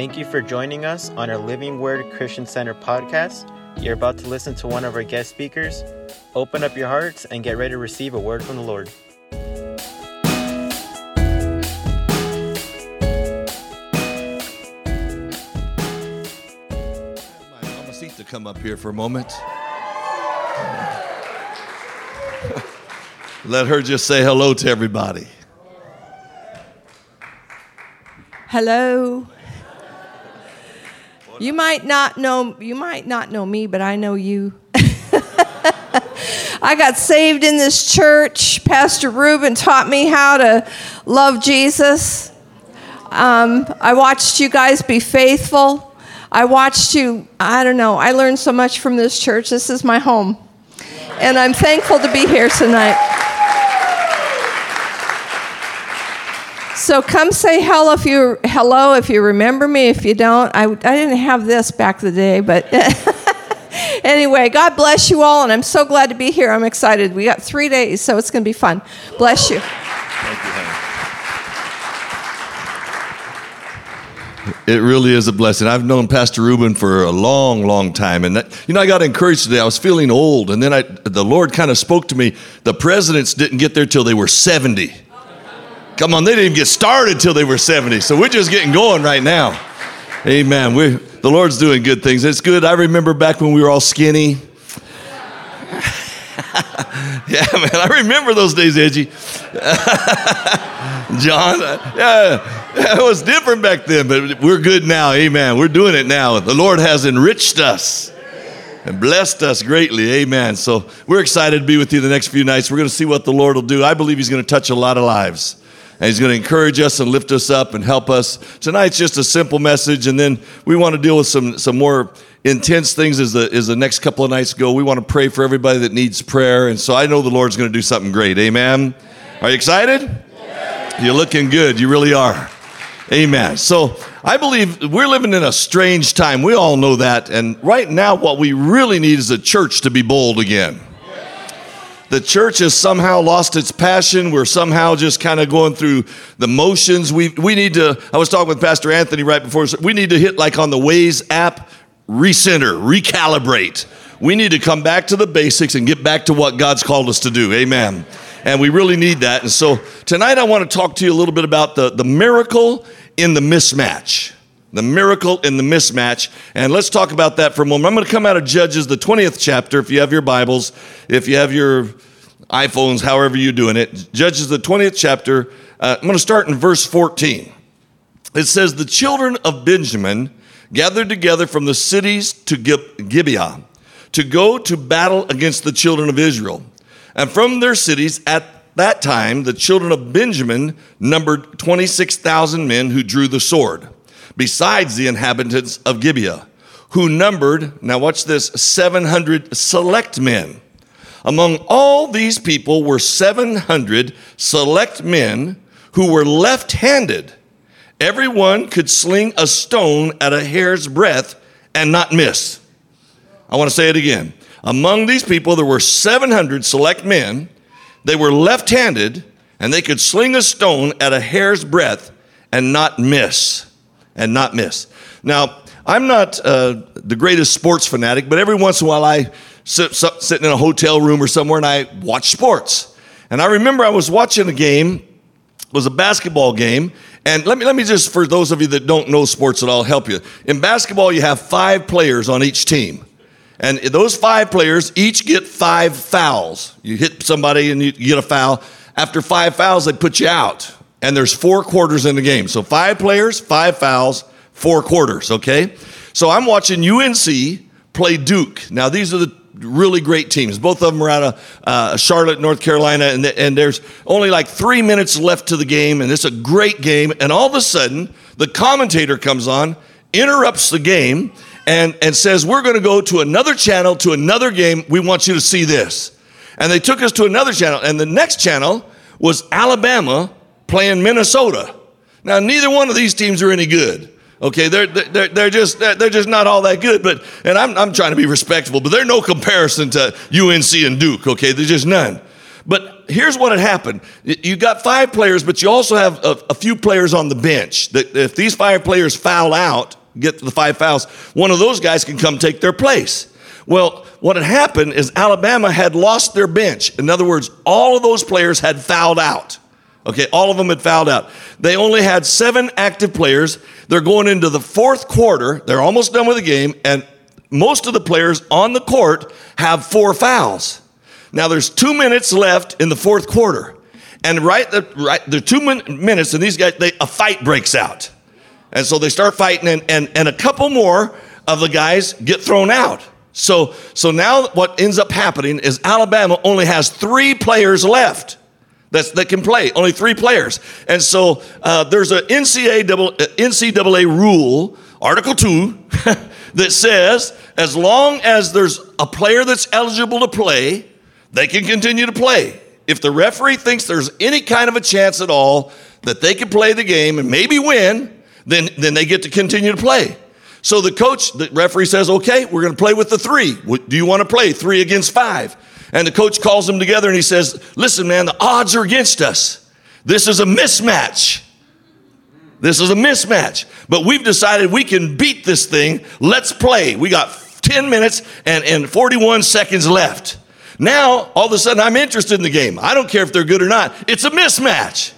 Thank you for joining us on our Living Word Christian Center podcast. You're about to listen to one of our guest speakers. Open up your hearts and get ready to receive a word from the Lord. my mamacita come up here for a moment. Let her just say hello to everybody. Hello. You might not know you might not know me, but I know you. I got saved in this church. Pastor Ruben taught me how to love Jesus. Um, I watched you guys be faithful. I watched you, I don't know, I learned so much from this church. This is my home. And I'm thankful to be here tonight. So come say hello if you hello if you remember me. If you don't, I, I didn't have this back the day, but anyway, God bless you all, and I'm so glad to be here. I'm excited. We got three days, so it's going to be fun. Bless you. Thank you, honey. It really is a blessing. I've known Pastor Ruben for a long, long time, and that, you know, I got encouraged today. I was feeling old, and then I, the Lord kind of spoke to me. The presidents didn't get there till they were seventy. Come on, they didn't even get started till they were 70. So we're just getting going right now. Amen. we the Lord's doing good things. It's good. I remember back when we were all skinny. yeah, man, I remember those days, Edgy. John, uh, yeah, it was different back then, but we're good now. Amen. We're doing it now. The Lord has enriched us and blessed us greatly. Amen. So we're excited to be with you the next few nights. We're going to see what the Lord will do. I believe He's going to touch a lot of lives and he's going to encourage us and lift us up and help us. Tonight's just a simple message, and then we want to deal with some, some more intense things as the, as the next couple of nights go. We want to pray for everybody that needs prayer, and so I know the Lord's going to do something great. Amen. Are you excited? You're looking good. You really are. Amen. So I believe we're living in a strange time. We all know that. And right now, what we really need is a church to be bold again the church has somehow lost its passion. We're somehow just kind of going through the motions. We, we need to, I was talking with Pastor Anthony right before, we need to hit like on the Waze app, recenter, recalibrate. We need to come back to the basics and get back to what God's called us to do. Amen. And we really need that. And so tonight I want to talk to you a little bit about the, the miracle in the mismatch. The miracle in the mismatch. And let's talk about that for a moment. I'm going to come out of Judges, the 20th chapter, if you have your Bibles, if you have your iPhones, however you're doing it. Judges, the 20th chapter. Uh, I'm going to start in verse 14. It says, The children of Benjamin gathered together from the cities to Gibeah to go to battle against the children of Israel. And from their cities at that time, the children of Benjamin numbered 26,000 men who drew the sword besides the inhabitants of Gibeah, who numbered, now watch this, 700 select men. Among all these people were 700 select men who were left handed. Everyone could sling a stone at a hair's breadth and not miss. I want to say it again. Among these people, there were 700 select men. They were left handed and they could sling a stone at a hair's breadth and not miss and not miss. Now, I'm not uh, the greatest sports fanatic, but every once in a while I sit, sit, sitting in a hotel room or somewhere and I watch sports. And I remember I was watching a game, it was a basketball game. And let me, let me just, for those of you that don't know sports at all, help you. In basketball, you have five players on each team. And those five players each get five fouls. You hit somebody and you get a foul. After five fouls, they put you out and there's four quarters in the game. So five players, five fouls, four quarters, okay? So I'm watching UNC play Duke. Now, these are the really great teams. Both of them are out of uh, Charlotte, North Carolina, and, and there's only like three minutes left to the game, and it's a great game. And all of a sudden, the commentator comes on, interrupts the game, and, and says, We're going to go to another channel, to another game. We want you to see this. And they took us to another channel, and the next channel was Alabama playing Minnesota. Now, neither one of these teams are any good. Okay, they're, they're, they're, just, they're just not all that good, but, and I'm, I'm trying to be respectful, but they're no comparison to UNC and Duke, okay? There's just none. But here's what had happened. You got five players, but you also have a, a few players on the bench. That if these five players foul out, get the five fouls, one of those guys can come take their place. Well, what had happened is Alabama had lost their bench. In other words, all of those players had fouled out. Okay, all of them had fouled out. They only had seven active players. They're going into the fourth quarter. They're almost done with the game, and most of the players on the court have four fouls. Now there's two minutes left in the fourth quarter, and right, the, right, the two min- minutes, and these guys, they, a fight breaks out, and so they start fighting, and, and and a couple more of the guys get thrown out. So so now what ends up happening is Alabama only has three players left. That's, that can play, only three players. And so uh, there's an NCAA, NCAA rule, Article 2, that says as long as there's a player that's eligible to play, they can continue to play. If the referee thinks there's any kind of a chance at all that they can play the game and maybe win, then, then they get to continue to play. So the coach, the referee says, okay, we're going to play with the three. Do you want to play three against five? And the coach calls them together and he says, listen, man, the odds are against us. This is a mismatch. This is a mismatch. But we've decided we can beat this thing. Let's play. We got 10 minutes and, and 41 seconds left. Now, all of a sudden, I'm interested in the game. I don't care if they're good or not. It's a mismatch.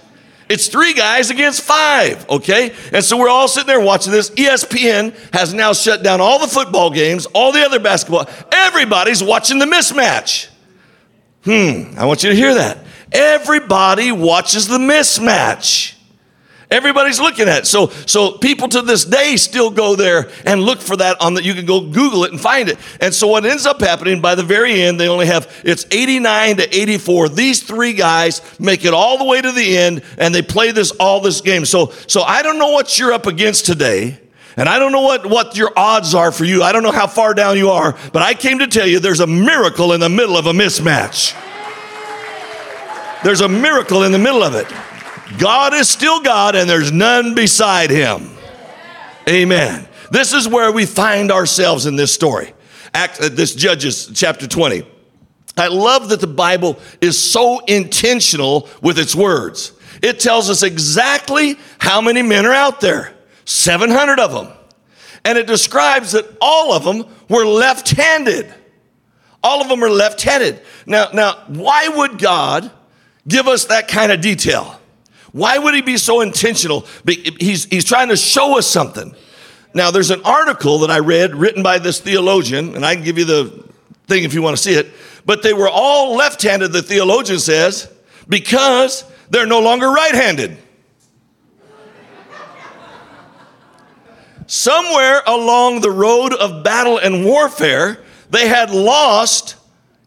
It's three guys against five, okay? And so we're all sitting there watching this. ESPN has now shut down all the football games, all the other basketball. Everybody's watching the mismatch. Hmm, I want you to hear that. Everybody watches the mismatch. Everybody's looking at it. So, so people to this day still go there and look for that on that. You can go Google it and find it. And so what ends up happening by the very end, they only have, it's 89 to 84. These three guys make it all the way to the end and they play this, all this game. So, so I don't know what you're up against today. And I don't know what, what your odds are for you. I don't know how far down you are, but I came to tell you there's a miracle in the middle of a mismatch. There's a miracle in the middle of it. God is still God and there's none beside him. Amen. This is where we find ourselves in this story. Act, uh, this Judges chapter 20. I love that the Bible is so intentional with its words. It tells us exactly how many men are out there 700 of them. And it describes that all of them were left handed. All of them are left handed. Now, now, why would God give us that kind of detail? Why would he be so intentional? He's, he's trying to show us something. Now, there's an article that I read written by this theologian, and I can give you the thing if you want to see it. But they were all left handed, the theologian says, because they're no longer right handed. Somewhere along the road of battle and warfare, they had lost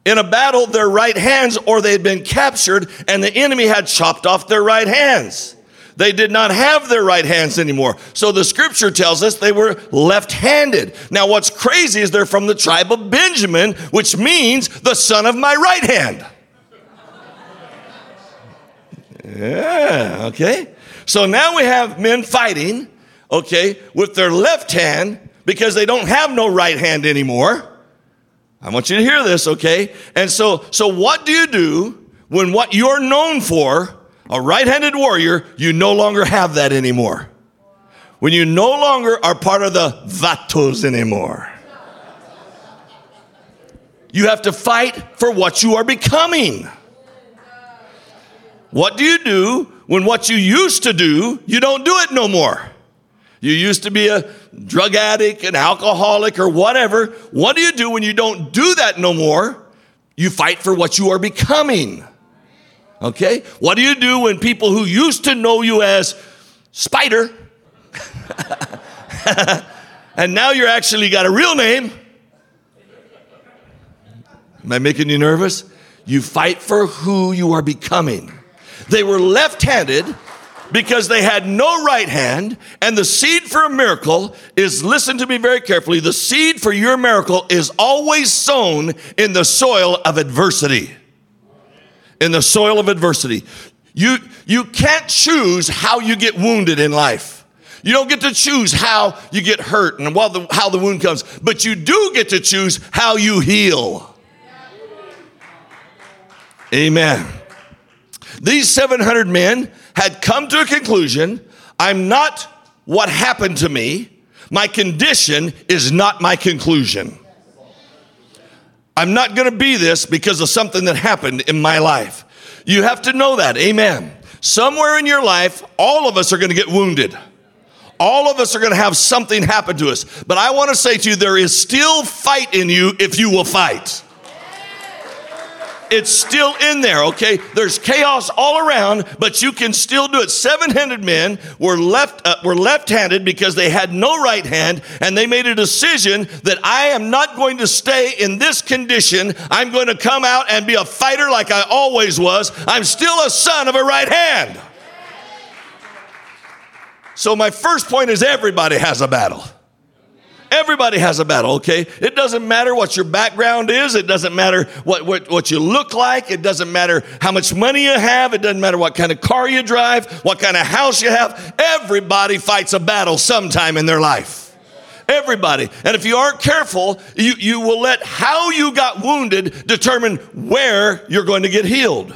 in a battle their right hands or they had been captured and the enemy had chopped off their right hands. They did not have their right hands anymore. So the scripture tells us they were left handed. Now, what's crazy is they're from the tribe of Benjamin, which means the son of my right hand. Yeah, okay. So now we have men fighting, okay, with their left hand because they don't have no right hand anymore. I want you to hear this, okay? And so, so what do you do when what you're known for, a right-handed warrior, you no longer have that anymore? When you no longer are part of the vatos anymore. You have to fight for what you are becoming. What do you do when what you used to do, you don't do it no more? You used to be a drug addict, an alcoholic, or whatever. What do you do when you don't do that no more? You fight for what you are becoming. Okay? What do you do when people who used to know you as Spider, and now you're actually got a real name? Am I making you nervous? You fight for who you are becoming. They were left handed because they had no right hand. And the seed for a miracle is, listen to me very carefully, the seed for your miracle is always sown in the soil of adversity. In the soil of adversity. You, you can't choose how you get wounded in life. You don't get to choose how you get hurt and the, how the wound comes, but you do get to choose how you heal. Amen. These 700 men had come to a conclusion I'm not what happened to me, my condition is not my conclusion. I'm not going to be this because of something that happened in my life. You have to know that. Amen. Somewhere in your life, all of us are going to get wounded. All of us are going to have something happen to us. But I want to say to you, there is still fight in you if you will fight. It's still in there, okay? There's chaos all around, but you can still do it. 700 men were left uh, were left-handed because they had no right hand and they made a decision that I am not going to stay in this condition. I'm going to come out and be a fighter like I always was. I'm still a son of a right hand. So my first point is everybody has a battle. Everybody has a battle, okay? It doesn't matter what your background is. It doesn't matter what, what, what you look like. It doesn't matter how much money you have. It doesn't matter what kind of car you drive, what kind of house you have. Everybody fights a battle sometime in their life. Everybody. And if you aren't careful, you, you will let how you got wounded determine where you're going to get healed.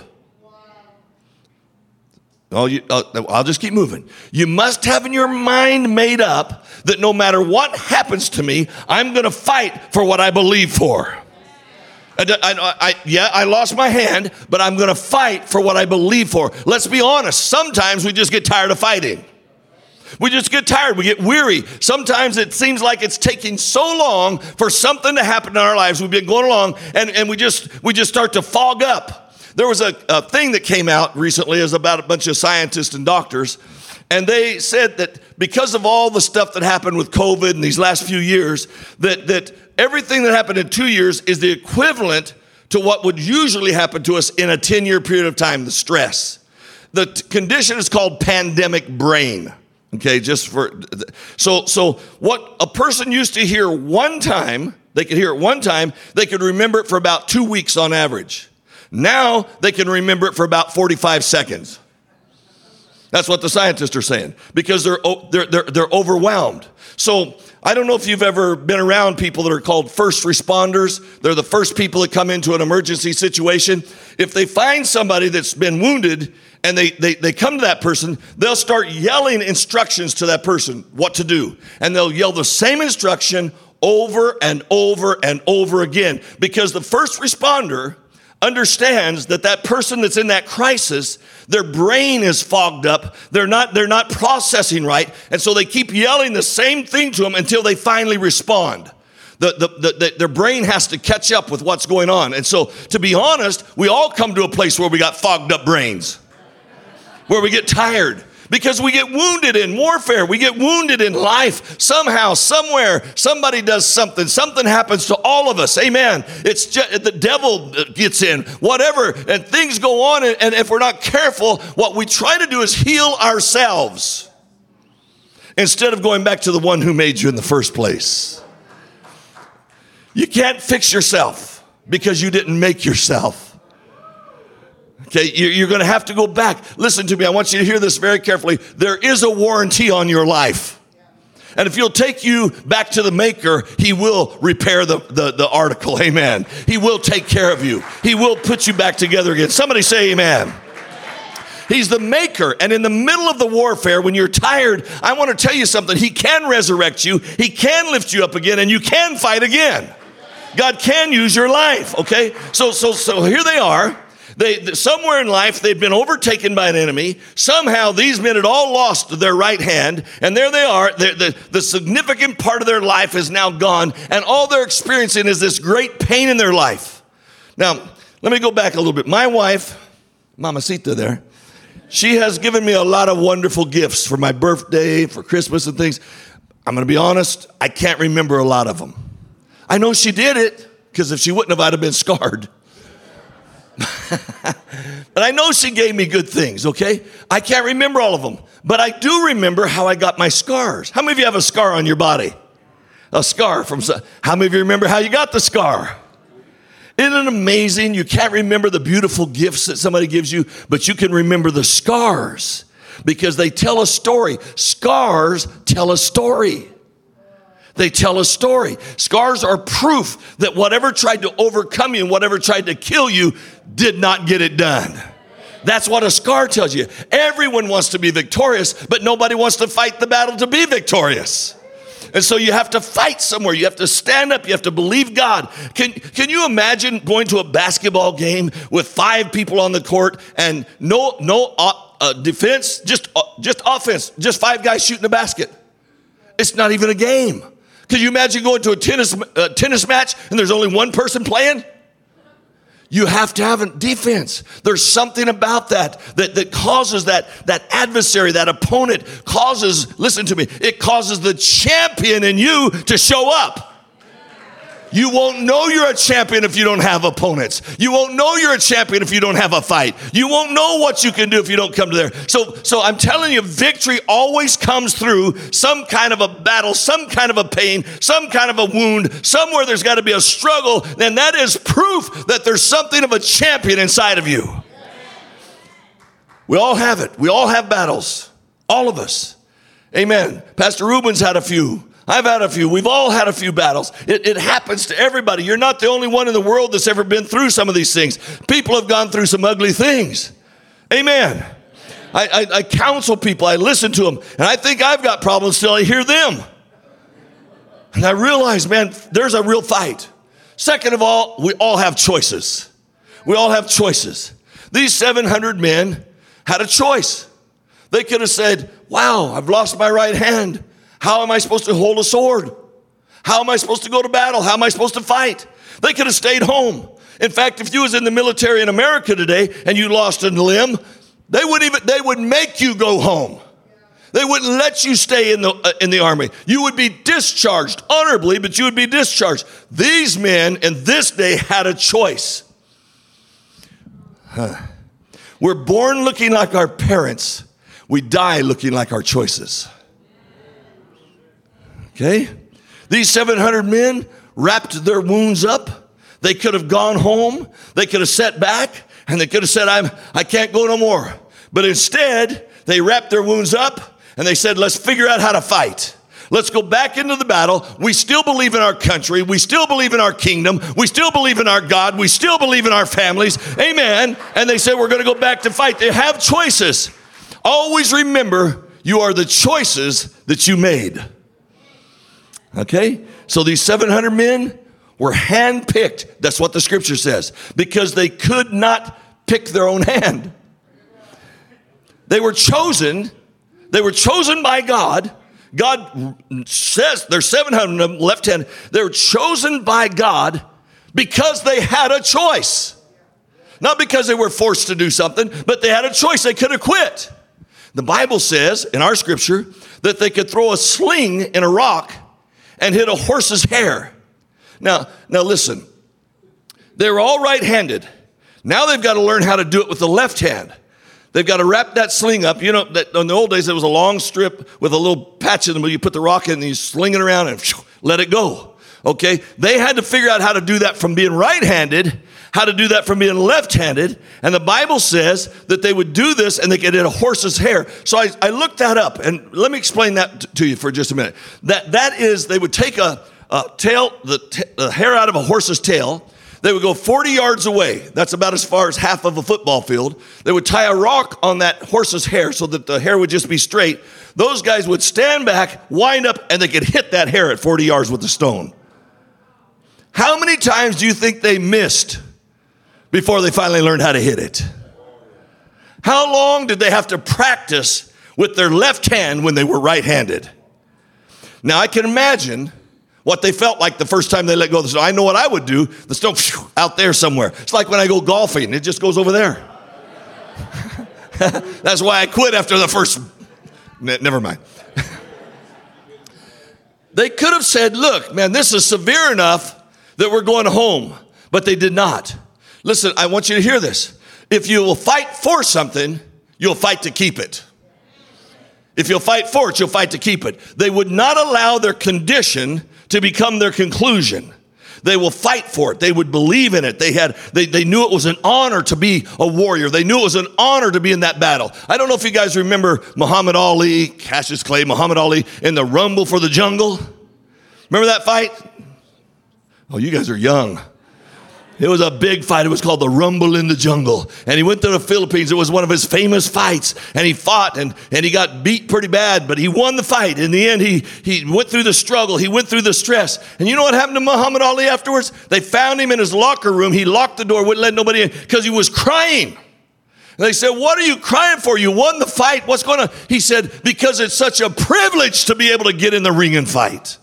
Oh, you, uh, I'll just keep moving. You must have in your mind made up that no matter what happens to me, I'm going to fight for what I believe for. I, I, I, yeah, I lost my hand, but I'm going to fight for what I believe for. Let's be honest. Sometimes we just get tired of fighting. We just get tired. We get weary. Sometimes it seems like it's taking so long for something to happen in our lives. We've been going along and, and we just we just start to fog up. There was a, a thing that came out recently is about a bunch of scientists and doctors, and they said that because of all the stuff that happened with COVID in these last few years, that, that everything that happened in two years is the equivalent to what would usually happen to us in a 10 year period of time, the stress. The t- condition is called pandemic brain. Okay, just for so so what a person used to hear one time, they could hear it one time, they could remember it for about 2 weeks on average. Now they can remember it for about 45 seconds. That's what the scientists are saying because they're, they're, they're, they're overwhelmed. So I don't know if you've ever been around people that are called first responders. They're the first people that come into an emergency situation. If they find somebody that's been wounded and they, they, they come to that person, they'll start yelling instructions to that person what to do. And they'll yell the same instruction over and over and over again because the first responder understands that that person that's in that crisis their brain is fogged up. They're not they're not processing right. And so they keep yelling the same thing to them until they finally respond. The, the, the, the, their brain has to catch up with what's going on. And so to be honest we all come to a place where we got fogged up brains. Where we get tired because we get wounded in warfare. We get wounded in life. Somehow, somewhere, somebody does something. Something happens to all of us. Amen. It's just, the devil uh, gets in, whatever, and things go on. And, and if we're not careful, what we try to do is heal ourselves instead of going back to the one who made you in the first place. You can't fix yourself because you didn't make yourself. Okay, you're going to have to go back. Listen to me. I want you to hear this very carefully. There is a warranty on your life. And if you'll take you back to the maker, he will repair the, the, the, article. Amen. He will take care of you. He will put you back together again. Somebody say amen. He's the maker. And in the middle of the warfare, when you're tired, I want to tell you something. He can resurrect you. He can lift you up again and you can fight again. God can use your life. Okay. So, so, so here they are. They, somewhere in life, they'd been overtaken by an enemy. Somehow, these men had all lost their right hand, and there they are. The, the significant part of their life is now gone, and all they're experiencing is this great pain in their life. Now, let me go back a little bit. My wife, Mamacita there, she has given me a lot of wonderful gifts for my birthday, for Christmas, and things. I'm going to be honest, I can't remember a lot of them. I know she did it because if she wouldn't have, I'd have been scarred. but I know she gave me good things, okay? I can't remember all of them, but I do remember how I got my scars. How many of you have a scar on your body? A scar from, how many of you remember how you got the scar? Isn't it amazing? You can't remember the beautiful gifts that somebody gives you, but you can remember the scars because they tell a story. Scars tell a story. They tell a story. Scars are proof that whatever tried to overcome you and whatever tried to kill you did not get it done. That's what a scar tells you. Everyone wants to be victorious, but nobody wants to fight the battle to be victorious. And so you have to fight somewhere. You have to stand up. You have to believe God. Can, can you imagine going to a basketball game with five people on the court and no, no uh, uh, defense, just, uh, just offense, just five guys shooting a basket? It's not even a game. Can you imagine going to a tennis, uh, tennis match and there's only one person playing? You have to have a defense. There's something about that, that that causes that that adversary, that opponent causes, listen to me, it causes the champion in you to show up. You won't know you're a champion if you don't have opponents. You won't know you're a champion if you don't have a fight. You won't know what you can do if you don't come to there. So, so I'm telling you, victory always comes through some kind of a battle, some kind of a pain, some kind of a wound. Somewhere there's got to be a struggle, and that is proof that there's something of a champion inside of you. We all have it. We all have battles. All of us. Amen. Pastor Rubens had a few. I've had a few. We've all had a few battles. It, it, happens to everybody. You're not the only one in the world that's ever been through some of these things. People have gone through some ugly things. Amen. I, I, I counsel people, I listen to them, and I think I've got problems till I hear them. And I realize, man, there's a real fight. Second of all, we all have choices. We all have choices. These 700 men had a choice. They could have said, Wow, I've lost my right hand. How am I supposed to hold a sword? How am I supposed to go to battle? How am I supposed to fight? They could have stayed home. In fact, if you was in the military in America today and you lost a limb, they would even they would make you go home. They wouldn't let you stay in the uh, in the army. You would be discharged honorably, but you would be discharged. These men in this day had a choice. Huh. We're born looking like our parents. We die looking like our choices. Okay? These 700 men wrapped their wounds up. They could have gone home. They could have sat back and they could have said, I'm, I can't go no more. But instead, they wrapped their wounds up and they said, let's figure out how to fight. Let's go back into the battle. We still believe in our country. We still believe in our kingdom. We still believe in our God. We still believe in our families. Amen. And they said, we're going to go back to fight. They have choices. Always remember, you are the choices that you made. Okay? So these 700 men were handpicked. That's what the scripture says. Because they could not pick their own hand. They were chosen. They were chosen by God. God says there's 700 of them left hand. They were chosen by God because they had a choice. Not because they were forced to do something, but they had a choice. They could have quit. The Bible says in our scripture that they could throw a sling in a rock and hit a horse's hair. Now, now listen. They were all right-handed. Now they've got to learn how to do it with the left hand. They've got to wrap that sling up. You know, that in the old days, it was a long strip with a little patch in the middle. You put the rock in and you sling it around and let it go. Okay? They had to figure out how to do that from being right handed, how to do that from being left handed. And the Bible says that they would do this and they could hit a horse's hair. So I, I looked that up and let me explain that t- to you for just a minute. That, that is, they would take a, a tail, the, t- the hair out of a horse's tail. They would go 40 yards away. That's about as far as half of a football field. They would tie a rock on that horse's hair so that the hair would just be straight. Those guys would stand back, wind up, and they could hit that hair at 40 yards with a stone. How many times do you think they missed before they finally learned how to hit it? How long did they have to practice with their left hand when they were right handed? Now I can imagine what they felt like the first time they let go of the stone. I know what I would do. The stone phew, out there somewhere. It's like when I go golfing, it just goes over there. That's why I quit after the first. Never mind. they could have said, Look, man, this is severe enough that we're going home, but they did not. Listen, I want you to hear this. If you will fight for something, you'll fight to keep it. If you'll fight for it, you'll fight to keep it. They would not allow their condition to become their conclusion. They will fight for it. They would believe in it. They had, they, they knew it was an honor to be a warrior. They knew it was an honor to be in that battle. I don't know if you guys remember Muhammad Ali, Cassius Clay, Muhammad Ali in the Rumble for the Jungle. Remember that fight? Oh, you guys are young. It was a big fight. It was called the Rumble in the Jungle. And he went to the Philippines. It was one of his famous fights. And he fought and, and he got beat pretty bad, but he won the fight. In the end, he, he went through the struggle. He went through the stress. And you know what happened to Muhammad Ali afterwards? They found him in his locker room. He locked the door, wouldn't let nobody in because he was crying. And they said, What are you crying for? You won the fight. What's going on? He said, Because it's such a privilege to be able to get in the ring and fight.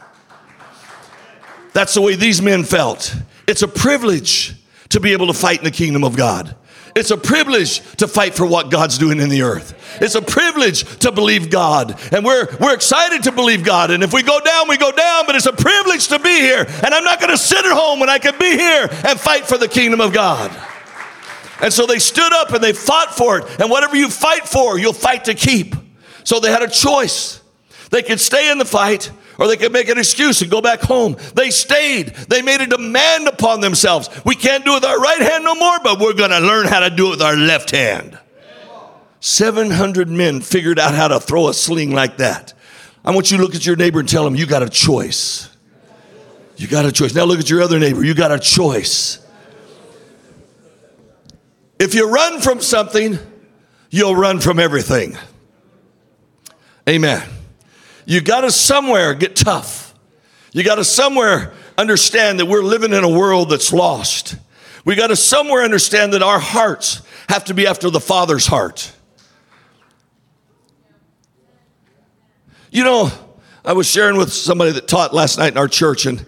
That's the way these men felt. It's a privilege to be able to fight in the kingdom of God. It's a privilege to fight for what God's doing in the earth. It's a privilege to believe God. And we're, we're excited to believe God. And if we go down, we go down, but it's a privilege to be here. And I'm not going to sit at home when I can be here and fight for the kingdom of God. And so they stood up and they fought for it. And whatever you fight for, you'll fight to keep. So they had a choice. They could stay in the fight or they could make an excuse and go back home. They stayed. They made a demand upon themselves. We can't do it with our right hand no more, but we're going to learn how to do it with our left hand. 700 men figured out how to throw a sling like that. I want you to look at your neighbor and tell him, You got a choice. You got a choice. Now look at your other neighbor. You got a choice. If you run from something, you'll run from everything. Amen. You got to somewhere get tough. You got to somewhere understand that we're living in a world that's lost. We got to somewhere understand that our hearts have to be after the Father's heart. You know, I was sharing with somebody that taught last night in our church, and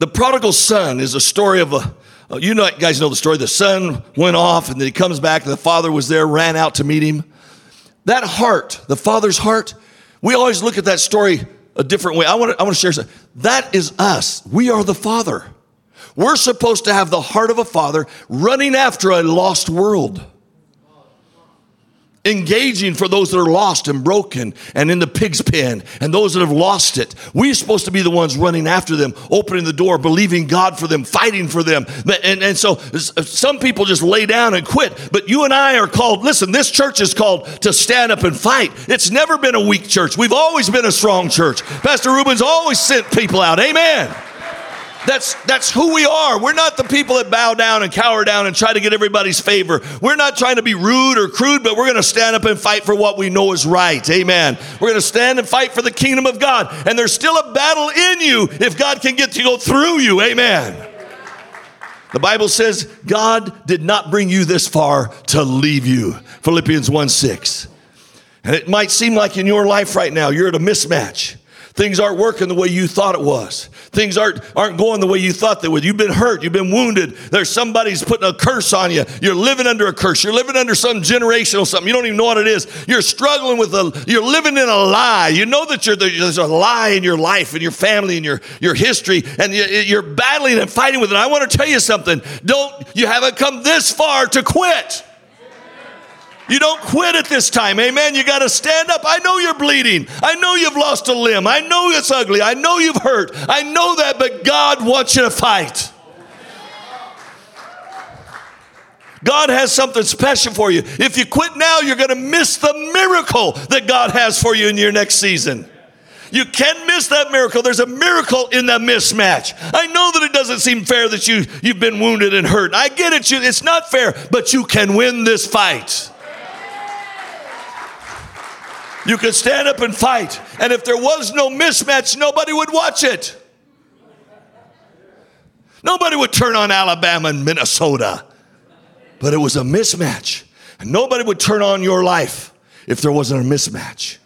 the prodigal son is a story of a, uh, you know, guys know the story. The son went off, and then he comes back, and the father was there, ran out to meet him. That heart, the father's heart, we always look at that story a different way. I want to, I want to share something. That is us. We are the Father. We're supposed to have the heart of a father running after a lost world engaging for those that are lost and broken and in the pig's pen and those that have lost it. We're supposed to be the ones running after them, opening the door, believing God for them, fighting for them. And, and so some people just lay down and quit. But you and I are called, listen, this church is called to stand up and fight. It's never been a weak church. We've always been a strong church. Pastor Ruben's always sent people out. Amen. That's, that's who we are. We're not the people that bow down and cower down and try to get everybody's favor. We're not trying to be rude or crude, but we're going to stand up and fight for what we know is right. Amen. We're going to stand and fight for the kingdom of God. And there's still a battle in you if God can get to go through you. Amen. The Bible says God did not bring you this far to leave you. Philippians 1 6. And it might seem like in your life right now, you're at a mismatch. Things aren't working the way you thought it was. Things aren't, aren't going the way you thought they would. You've been hurt. You've been wounded. There's somebody's putting a curse on you. You're living under a curse. You're living under some generational something. You don't even know what it is. You're struggling with a, you're living in a lie. You know that there's a lie in your life and your family and your, your history and you're battling and fighting with it. I want to tell you something. Don't, you haven't come this far to quit. You don't quit at this time. Amen. You got to stand up. I know you're bleeding. I know you've lost a limb. I know it's ugly. I know you've hurt. I know that, but God wants you to fight. God has something special for you. If you quit now, you're going to miss the miracle that God has for you in your next season. You can't miss that miracle. There's a miracle in that mismatch. I know that it doesn't seem fair that you, you've been wounded and hurt. I get it. You, it's not fair, but you can win this fight. You could stand up and fight. And if there was no mismatch, nobody would watch it. Nobody would turn on Alabama and Minnesota. But it was a mismatch. And nobody would turn on your life if there wasn't a mismatch.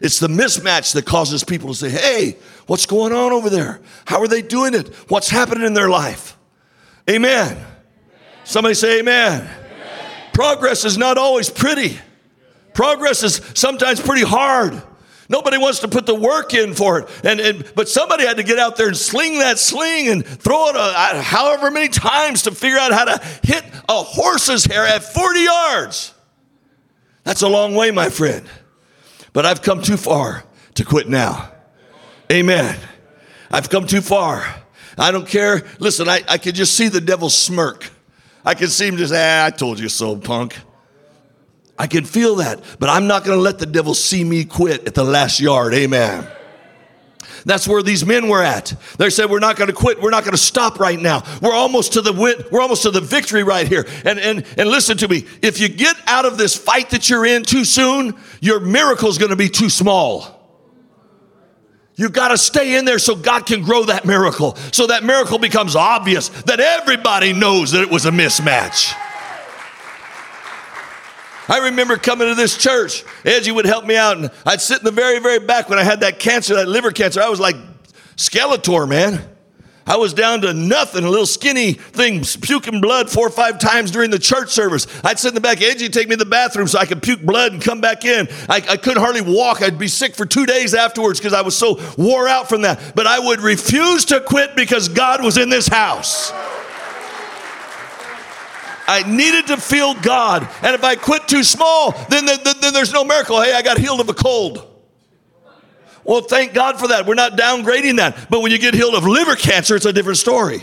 It's the mismatch that causes people to say, hey, what's going on over there? How are they doing it? What's happening in their life? Amen. Somebody say, amen. amen. Progress is not always pretty. Progress is sometimes pretty hard. Nobody wants to put the work in for it. And, and, but somebody had to get out there and sling that sling and throw it a, however many times to figure out how to hit a horse's hair at 40 yards. That's a long way, my friend. But I've come too far to quit now. Amen. I've come too far. I don't care. Listen, I, I can just see the devil smirk. I can see him just, ah, I told you so, punk. I can feel that, but I'm not going to let the devil see me quit at the last yard. Amen. That's where these men were at. They said, "We're not going to quit. We're not going to stop right now. We're almost to the win- we're almost to the victory right here." And and and listen to me. If you get out of this fight that you're in too soon, your miracle is going to be too small. You've got to stay in there so God can grow that miracle. So that miracle becomes obvious that everybody knows that it was a mismatch. I remember coming to this church. Edgy would help me out, and I'd sit in the very, very back when I had that cancer, that liver cancer. I was like Skeletor, man. I was down to nothing, a little skinny thing, puking blood four or five times during the church service. I'd sit in the back, Edgy take me to the bathroom so I could puke blood and come back in. I, I couldn't hardly walk. I'd be sick for two days afterwards because I was so wore out from that. But I would refuse to quit because God was in this house. I needed to feel God. And if I quit too small, then, then, then there's no miracle. Hey, I got healed of a cold. Well, thank God for that. We're not downgrading that. But when you get healed of liver cancer, it's a different story.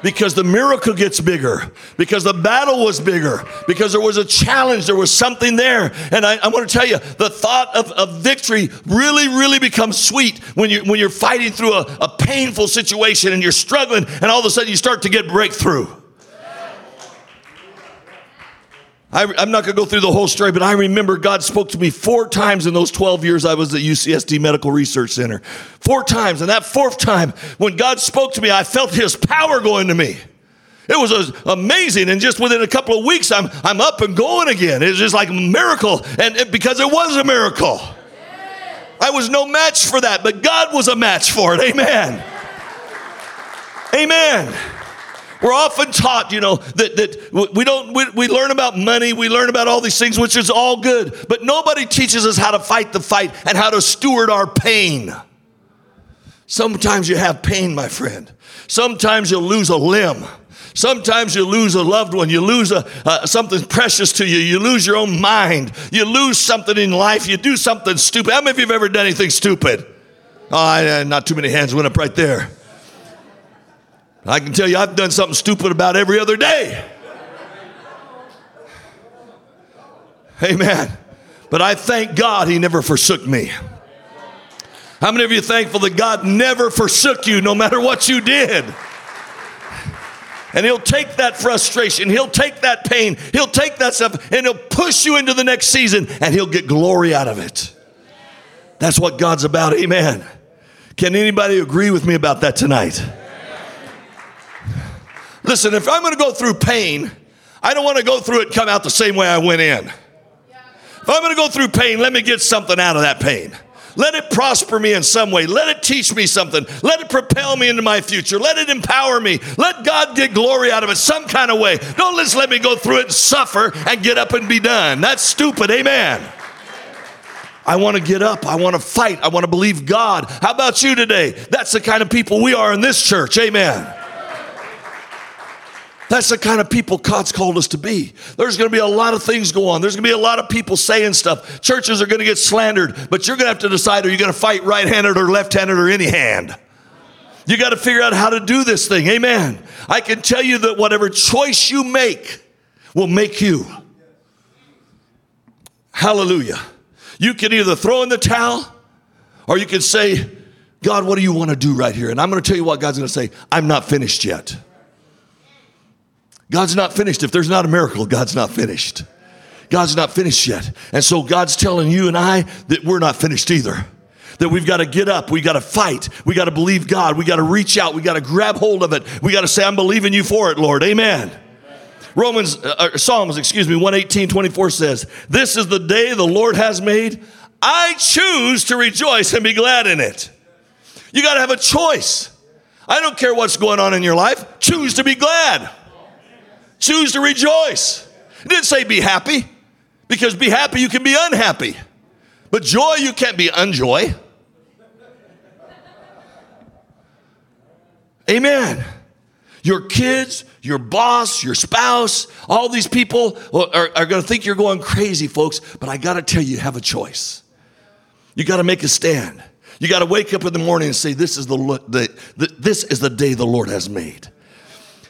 Because the miracle gets bigger, because the battle was bigger, because there was a challenge, there was something there. And I, I want to tell you, the thought of, of victory really, really becomes sweet when, you, when you're fighting through a, a painful situation and you're struggling, and all of a sudden you start to get breakthrough. I, am not going to go through the whole story, but I remember God spoke to me four times in those 12 years I was at UCSD Medical Research Center. Four times. And that fourth time, when God spoke to me, I felt His power going to me. It was amazing. And just within a couple of weeks, I'm, I'm up and going again. It was just like a miracle. And it, because it was a miracle, I was no match for that, but God was a match for it. Amen. Amen. We're often taught, you know, that, that we don't, we, we learn about money, we learn about all these things, which is all good, but nobody teaches us how to fight the fight and how to steward our pain. Sometimes you have pain, my friend. Sometimes you'll lose a limb. Sometimes you lose a loved one. You lose a, uh, something precious to you. You lose your own mind. You lose something in life. You do something stupid. How many of you have ever done anything stupid? Oh, not too many hands went up right there. I can tell you, I've done something stupid about every other day. Amen. But I thank God he never forsook me. How many of you thankful that God never forsook you no matter what you did? And he'll take that frustration, he'll take that pain, he'll take that stuff, and he'll push you into the next season and he'll get glory out of it. That's what God's about. Amen. Can anybody agree with me about that tonight? Listen, if I'm going to go through pain, I don't want to go through it and come out the same way I went in. If I'm going to go through pain, let me get something out of that pain. Let it prosper me in some way. Let it teach me something. Let it propel me into my future. Let it empower me. Let God get glory out of it some kind of way. Don't just let me go through it and suffer and get up and be done. That's stupid. Amen. I want to get up. I want to fight. I want to believe God. How about you today? That's the kind of people we are in this church. Amen. That's the kind of people God's called us to be. There's going to be a lot of things go on. There's going to be a lot of people saying stuff. Churches are going to get slandered, but you're going to have to decide are you going to fight right handed or left handed or any hand? You got to figure out how to do this thing. Amen. I can tell you that whatever choice you make will make you. Hallelujah. You can either throw in the towel or you can say, God, what do you want to do right here? And I'm going to tell you what God's going to say I'm not finished yet. God's not finished. If there's not a miracle, God's not finished. God's not finished yet. And so God's telling you and I that we're not finished either. That we've got to get up, we got to fight, we got to believe God, we got to reach out, we got to grab hold of it, we got to say, I'm believing you for it, Lord. Amen. Romans, uh, Psalms, excuse me, 118, 24 says, This is the day the Lord has made. I choose to rejoice and be glad in it. You got to have a choice. I don't care what's going on in your life, choose to be glad. Choose to rejoice. It didn't say be happy, because be happy, you can be unhappy. But joy, you can't be unjoy. Amen. Your kids, your boss, your spouse, all these people are, are going to think you're going crazy, folks. But I got to tell you, you have a choice. You got to make a stand. You got to wake up in the morning and say, "This is the, the, the, this is the day the Lord has made."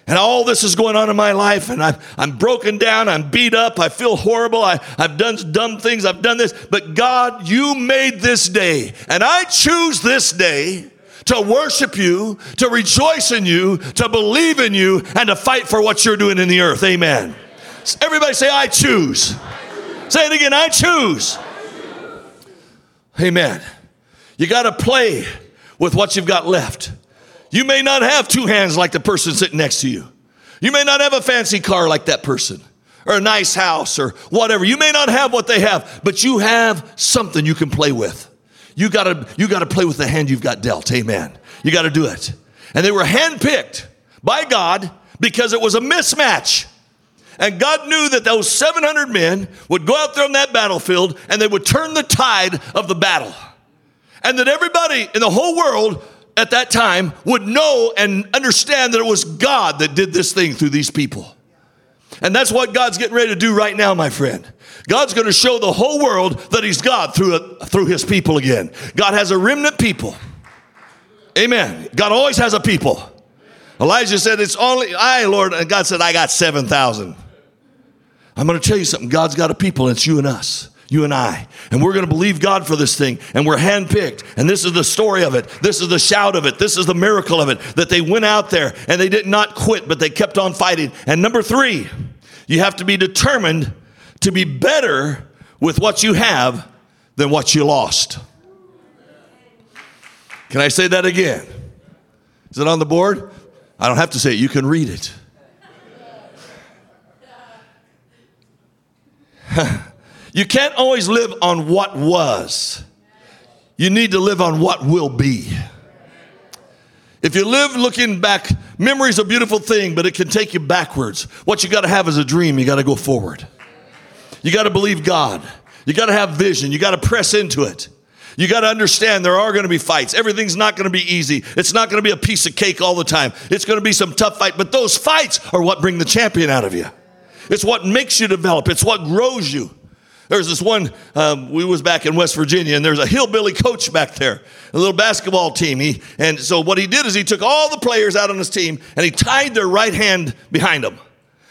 And all this is going on in my life, and I'm, I'm broken down, I'm beat up, I feel horrible, I, I've done dumb things, I've done this, but God, you made this day, and I choose this day to worship you, to rejoice in you, to believe in you, and to fight for what you're doing in the earth. Amen. Everybody say, I choose. Say it again, I choose. Amen. You got to play with what you've got left. You may not have two hands like the person sitting next to you. You may not have a fancy car like that person or a nice house or whatever. You may not have what they have, but you have something you can play with. You gotta, you gotta play with the hand you've got dealt. Amen. You gotta do it. And they were handpicked by God because it was a mismatch. And God knew that those 700 men would go out there on that battlefield and they would turn the tide of the battle. And that everybody in the whole world at that time would know and understand that it was God that did this thing through these people. And that's what God's getting ready to do right now, my friend. God's going to show the whole world that He's God through, a, through His people again. God has a remnant people. Amen. God always has a people. Elijah said, It's only I, Lord. And God said, I got 7,000. I'm going to tell you something. God's got a people, and it's you and us you and I. And we're going to believe God for this thing. And we're handpicked. And this is the story of it. This is the shout of it. This is the miracle of it that they went out there and they did not quit, but they kept on fighting. And number three, you have to be determined to be better with what you have than what you lost. Can I say that again? Is it on the board? I don't have to say it, you can read it. You can't always live on what was. You need to live on what will be. If you live looking back, memory's a beautiful thing, but it can take you backwards. What you got to have is a dream. You got to go forward. You got to believe God. You got to have vision. You got to press into it. You got to understand there are going to be fights. Everything's not going to be easy. It's not going to be a piece of cake all the time. It's going to be some tough fight, but those fights are what bring the champion out of you. It's what makes you develop. It's what grows you. There's this one, um, we was back in West Virginia, and there's a hillbilly coach back there, a little basketball team. He, and so what he did is he took all the players out on his team and he tied their right hand behind them.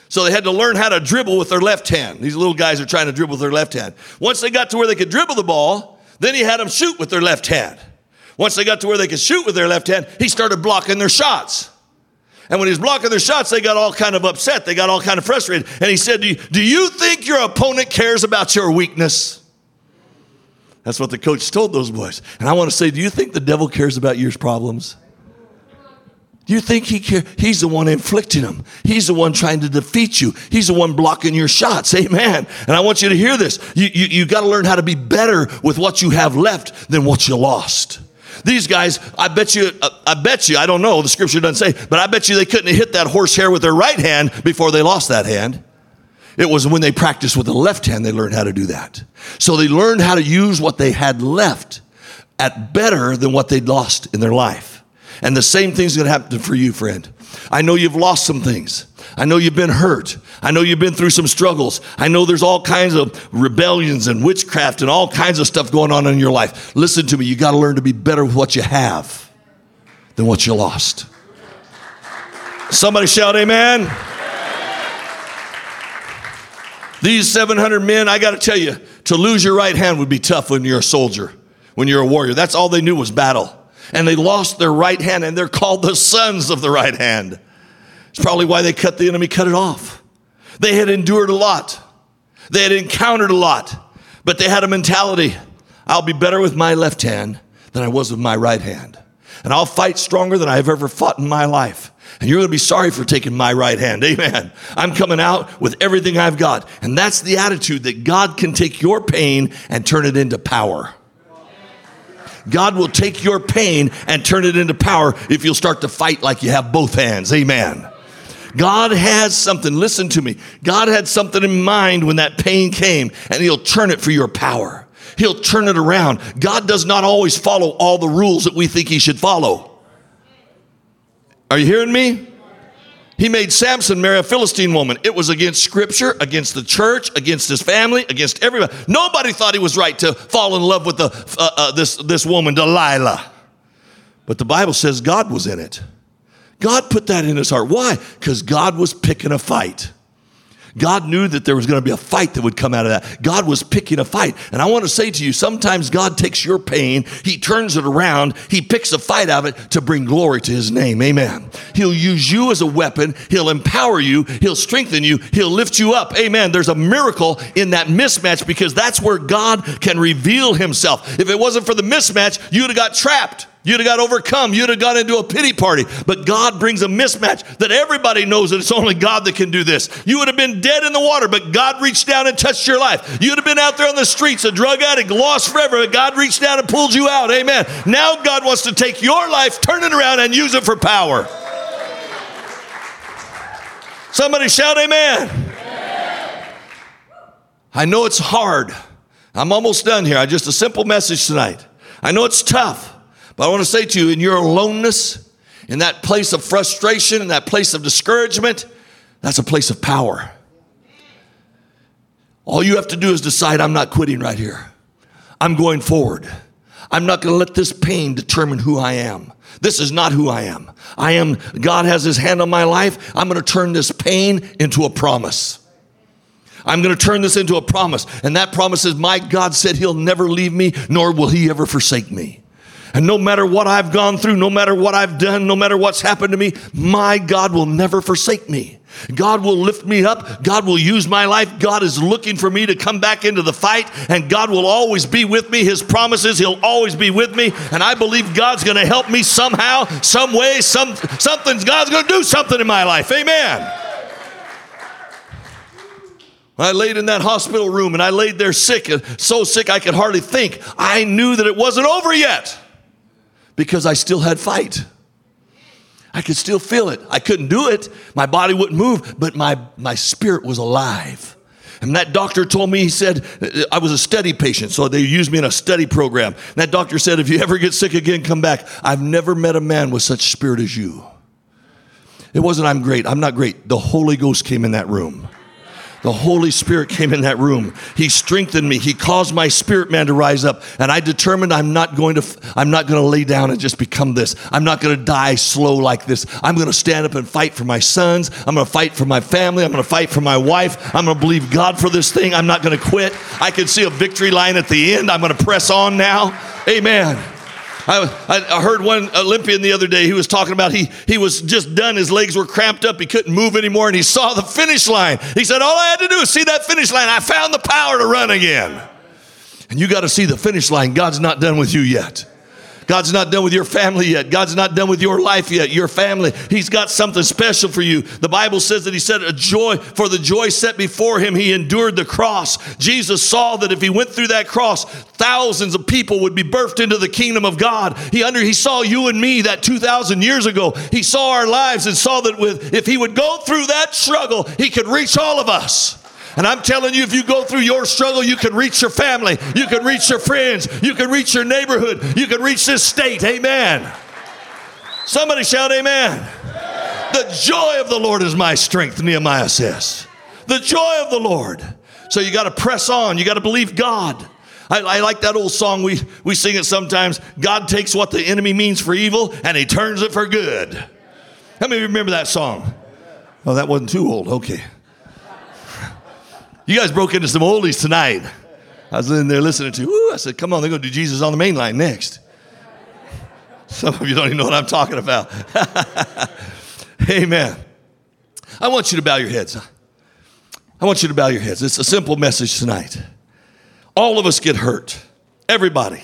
So they had to learn how to dribble with their left hand. These little guys are trying to dribble with their left hand. Once they got to where they could dribble the ball, then he had them shoot with their left hand. Once they got to where they could shoot with their left hand, he started blocking their shots. And when he was blocking their shots, they got all kind of upset. They got all kind of frustrated. And he said, do you, do you think your opponent cares about your weakness? That's what the coach told those boys. And I want to say, do you think the devil cares about your problems? Do you think he cares? He's the one inflicting them. He's the one trying to defeat you. He's the one blocking your shots. Amen. And I want you to hear this. You, you, you got to learn how to be better with what you have left than what you lost. These guys, I bet you, uh, I bet you, I don't know, the scripture doesn't say, but I bet you they couldn't have hit that horsehair with their right hand before they lost that hand. It was when they practiced with the left hand they learned how to do that. So they learned how to use what they had left at better than what they'd lost in their life. And the same thing's to happen for you, friend. I know you've lost some things. I know you've been hurt. I know you've been through some struggles. I know there's all kinds of rebellions and witchcraft and all kinds of stuff going on in your life. Listen to me, you got to learn to be better with what you have than what you lost. Somebody shout, Amen. These 700 men, I got to tell you, to lose your right hand would be tough when you're a soldier, when you're a warrior. That's all they knew was battle. And they lost their right hand, and they're called the sons of the right hand. It's probably why they cut the enemy, cut it off. They had endured a lot, they had encountered a lot, but they had a mentality I'll be better with my left hand than I was with my right hand. And I'll fight stronger than I've ever fought in my life. And you're going to be sorry for taking my right hand. Amen. I'm coming out with everything I've got. And that's the attitude that God can take your pain and turn it into power. God will take your pain and turn it into power if you'll start to fight like you have both hands. Amen. God has something, listen to me. God had something in mind when that pain came, and He'll turn it for your power. He'll turn it around. God does not always follow all the rules that we think He should follow. Are you hearing me? He made Samson marry a Philistine woman. It was against scripture, against the church, against his family, against everybody. Nobody thought he was right to fall in love with the, uh, uh, this, this woman, Delilah. But the Bible says God was in it. God put that in his heart. Why? Because God was picking a fight. God knew that there was going to be a fight that would come out of that. God was picking a fight. And I want to say to you, sometimes God takes your pain, He turns it around, He picks a fight out of it to bring glory to His name. Amen. He'll use you as a weapon, He'll empower you, He'll strengthen you, He'll lift you up. Amen. There's a miracle in that mismatch because that's where God can reveal Himself. If it wasn't for the mismatch, you'd have got trapped. You'd have got overcome. You'd have got into a pity party. But God brings a mismatch that everybody knows that it's only God that can do this. You would have been dead in the water, but God reached down and touched your life. You'd have been out there on the streets, a drug addict, lost forever, but God reached down and pulled you out. Amen. Now God wants to take your life, turn it around, and use it for power. Somebody shout, Amen. I know it's hard. I'm almost done here. I just a simple message tonight. I know it's tough. But I want to say to you, in your aloneness, in that place of frustration, in that place of discouragement, that's a place of power. All you have to do is decide I'm not quitting right here. I'm going forward. I'm not going to let this pain determine who I am. This is not who I am. I am, God has his hand on my life. I'm going to turn this pain into a promise. I'm going to turn this into a promise. And that promise is my God said he'll never leave me, nor will he ever forsake me. And no matter what I've gone through, no matter what I've done, no matter what's happened to me, my God will never forsake me. God will lift me up. God will use my life. God is looking for me to come back into the fight, and God will always be with me. His promises, He'll always be with me. And I believe God's going to help me somehow, some way, some something. God's going to do something in my life. Amen. I laid in that hospital room and I laid there sick, so sick I could hardly think. I knew that it wasn't over yet because I still had fight. I could still feel it. I couldn't do it. My body wouldn't move, but my, my spirit was alive. And that doctor told me, he said, uh, I was a study patient, so they used me in a study program. And that doctor said, if you ever get sick again, come back. I've never met a man with such spirit as you. It wasn't, I'm great. I'm not great. The Holy Ghost came in that room. The Holy Spirit came in that room. He strengthened me. He caused my spirit man to rise up. And I determined I'm not going to, I'm not going to lay down and just become this. I'm not going to die slow like this. I'm going to stand up and fight for my sons. I'm going to fight for my family. I'm going to fight for my wife. I'm going to believe God for this thing. I'm not going to quit. I can see a victory line at the end. I'm going to press on now. Amen. I, I heard one Olympian the other day, he was talking about he, he was just done. His legs were cramped up. He couldn't move anymore. And he saw the finish line. He said, All I had to do is see that finish line. I found the power to run again. And you got to see the finish line. God's not done with you yet. God's not done with your family yet. God's not done with your life yet, your family. He's got something special for you. The Bible says that He said, a joy, for the joy set before Him, He endured the cross. Jesus saw that if He went through that cross, thousands of people would be birthed into the kingdom of God. He under He saw you and me that 2,000 years ago. He saw our lives and saw that with, if He would go through that struggle, He could reach all of us. And I'm telling you, if you go through your struggle, you can reach your family, you can reach your friends, you can reach your neighborhood, you can reach this state. Amen. Somebody shout, Amen. The joy of the Lord is my strength, Nehemiah says. The joy of the Lord. So you got to press on, you got to believe God. I, I, like that old song. We, we sing it sometimes. God takes what the enemy means for evil and he turns it for good. How many remember that song? Oh, that wasn't too old. Okay. You guys broke into some oldies tonight. I was in there listening to, ooh, I said, come on, they're going to do Jesus on the main line next. Some of you don't even know what I'm talking about. Amen. I want you to bow your heads. I want you to bow your heads. It's a simple message tonight. All of us get hurt. Everybody.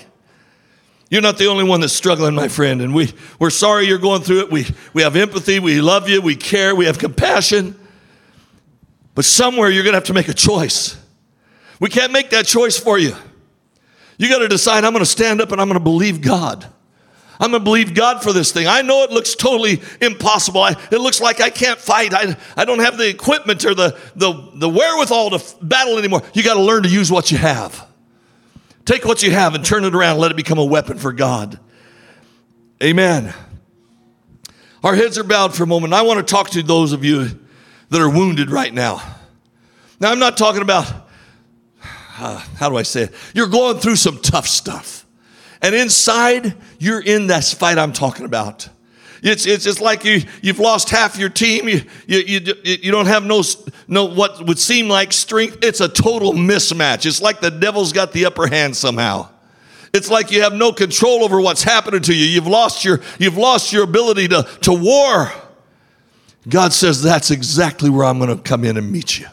You're not the only one that's struggling, my friend, and we, we're sorry you're going through it. We, we have empathy, we love you, we care, we have compassion. But somewhere you're to have to make a choice. We can't make that choice for you. You got to decide I'm to stand up and I'm to believe God. I'm to believe God for this thing. I know it looks totally impossible. I, it looks like I can't fight. I, I don't have the equipment or the, the, the wherewithal to f- battle anymore. You got to learn to use what you have. Take what you have and turn it around. Let it become a weapon for God. Amen. Our heads are bowed for a moment. I want to talk to those of you that are wounded right now. Now, I'm not talking about, uh, how do I say it? You're going through some tough stuff. And inside, you're in this fight I'm talking about. It's, it's, it's like you, you've lost half your team. You, you, you, you don't have no, no, what would seem like strength. It's a total mismatch. It's like the devil's got the upper hand somehow. It's like you have no control over what's happening to you. You've lost your, you've lost your ability to, to war. God says, That's exactly where I'm going to come in and meet you.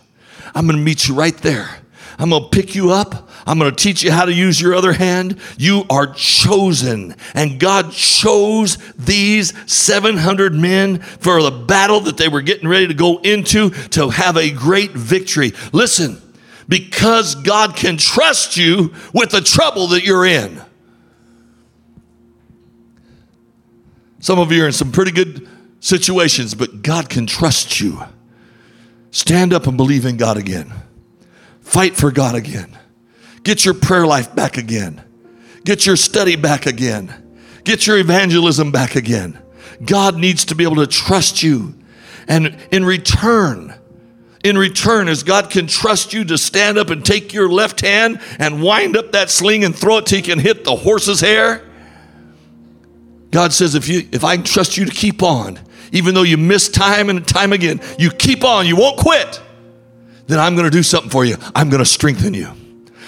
I'm going to meet you right there. I'm going to pick you up. I'm going to teach you how to use your other hand. You are chosen. And God chose these 700 men for the battle that they were getting ready to go into to have a great victory. Listen, because God can trust you with the trouble that you're in. Some of you are in some pretty good situations, but God can trust you. Stand up and believe in God again. Fight for God again. Get your prayer life back again. Get your study back again. Get your evangelism back again. God needs to be able to trust you. And in return, in return, as God can trust you to stand up and take your left hand and wind up that sling and throw it till you can hit the horse's hair. God says, if you if I can trust you to keep on, even though you miss time and time again, you keep on, you won't quit, then I'm gonna do something for you. I'm gonna strengthen you.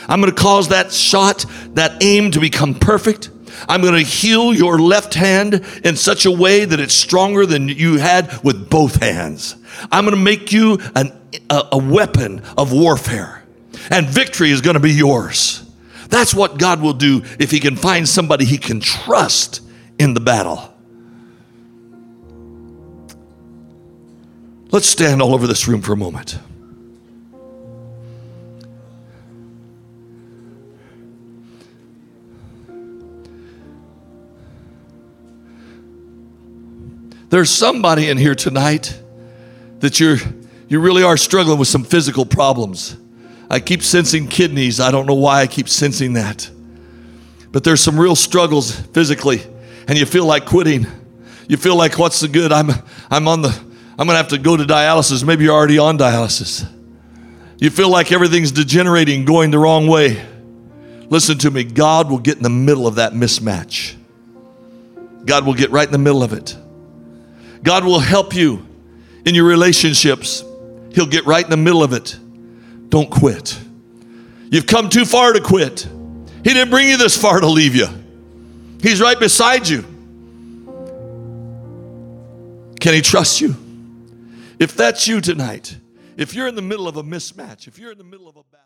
I'm gonna cause that shot, that aim to become perfect. I'm going to heal your left hand in such a way that it's stronger than you had with both hands. I'm going to make you an, a, a weapon of warfare, and victory is going to be yours. That's what God will do if He can find somebody He can trust in the battle. Let's stand all over this room for a moment. There's somebody in here tonight that you're you really are struggling with some physical problems. I keep sensing kidneys. I don't know why I keep sensing that. But there's some real struggles physically and you feel like quitting. You feel like what's the good? I'm I'm on the I'm going to have to go to dialysis. Maybe you're already on dialysis. You feel like everything's degenerating, going the wrong way. Listen to me. God will get in the middle of that mismatch. God will get right in the middle of it. God will help you in your relationships. He'll get right in the middle of it. Don't quit. You've come too far to quit. He didn't bring you this far to leave you. He's right beside you. Can he trust you? If that's you tonight, if you're in the middle of a mismatch, if you're in the middle of a battle,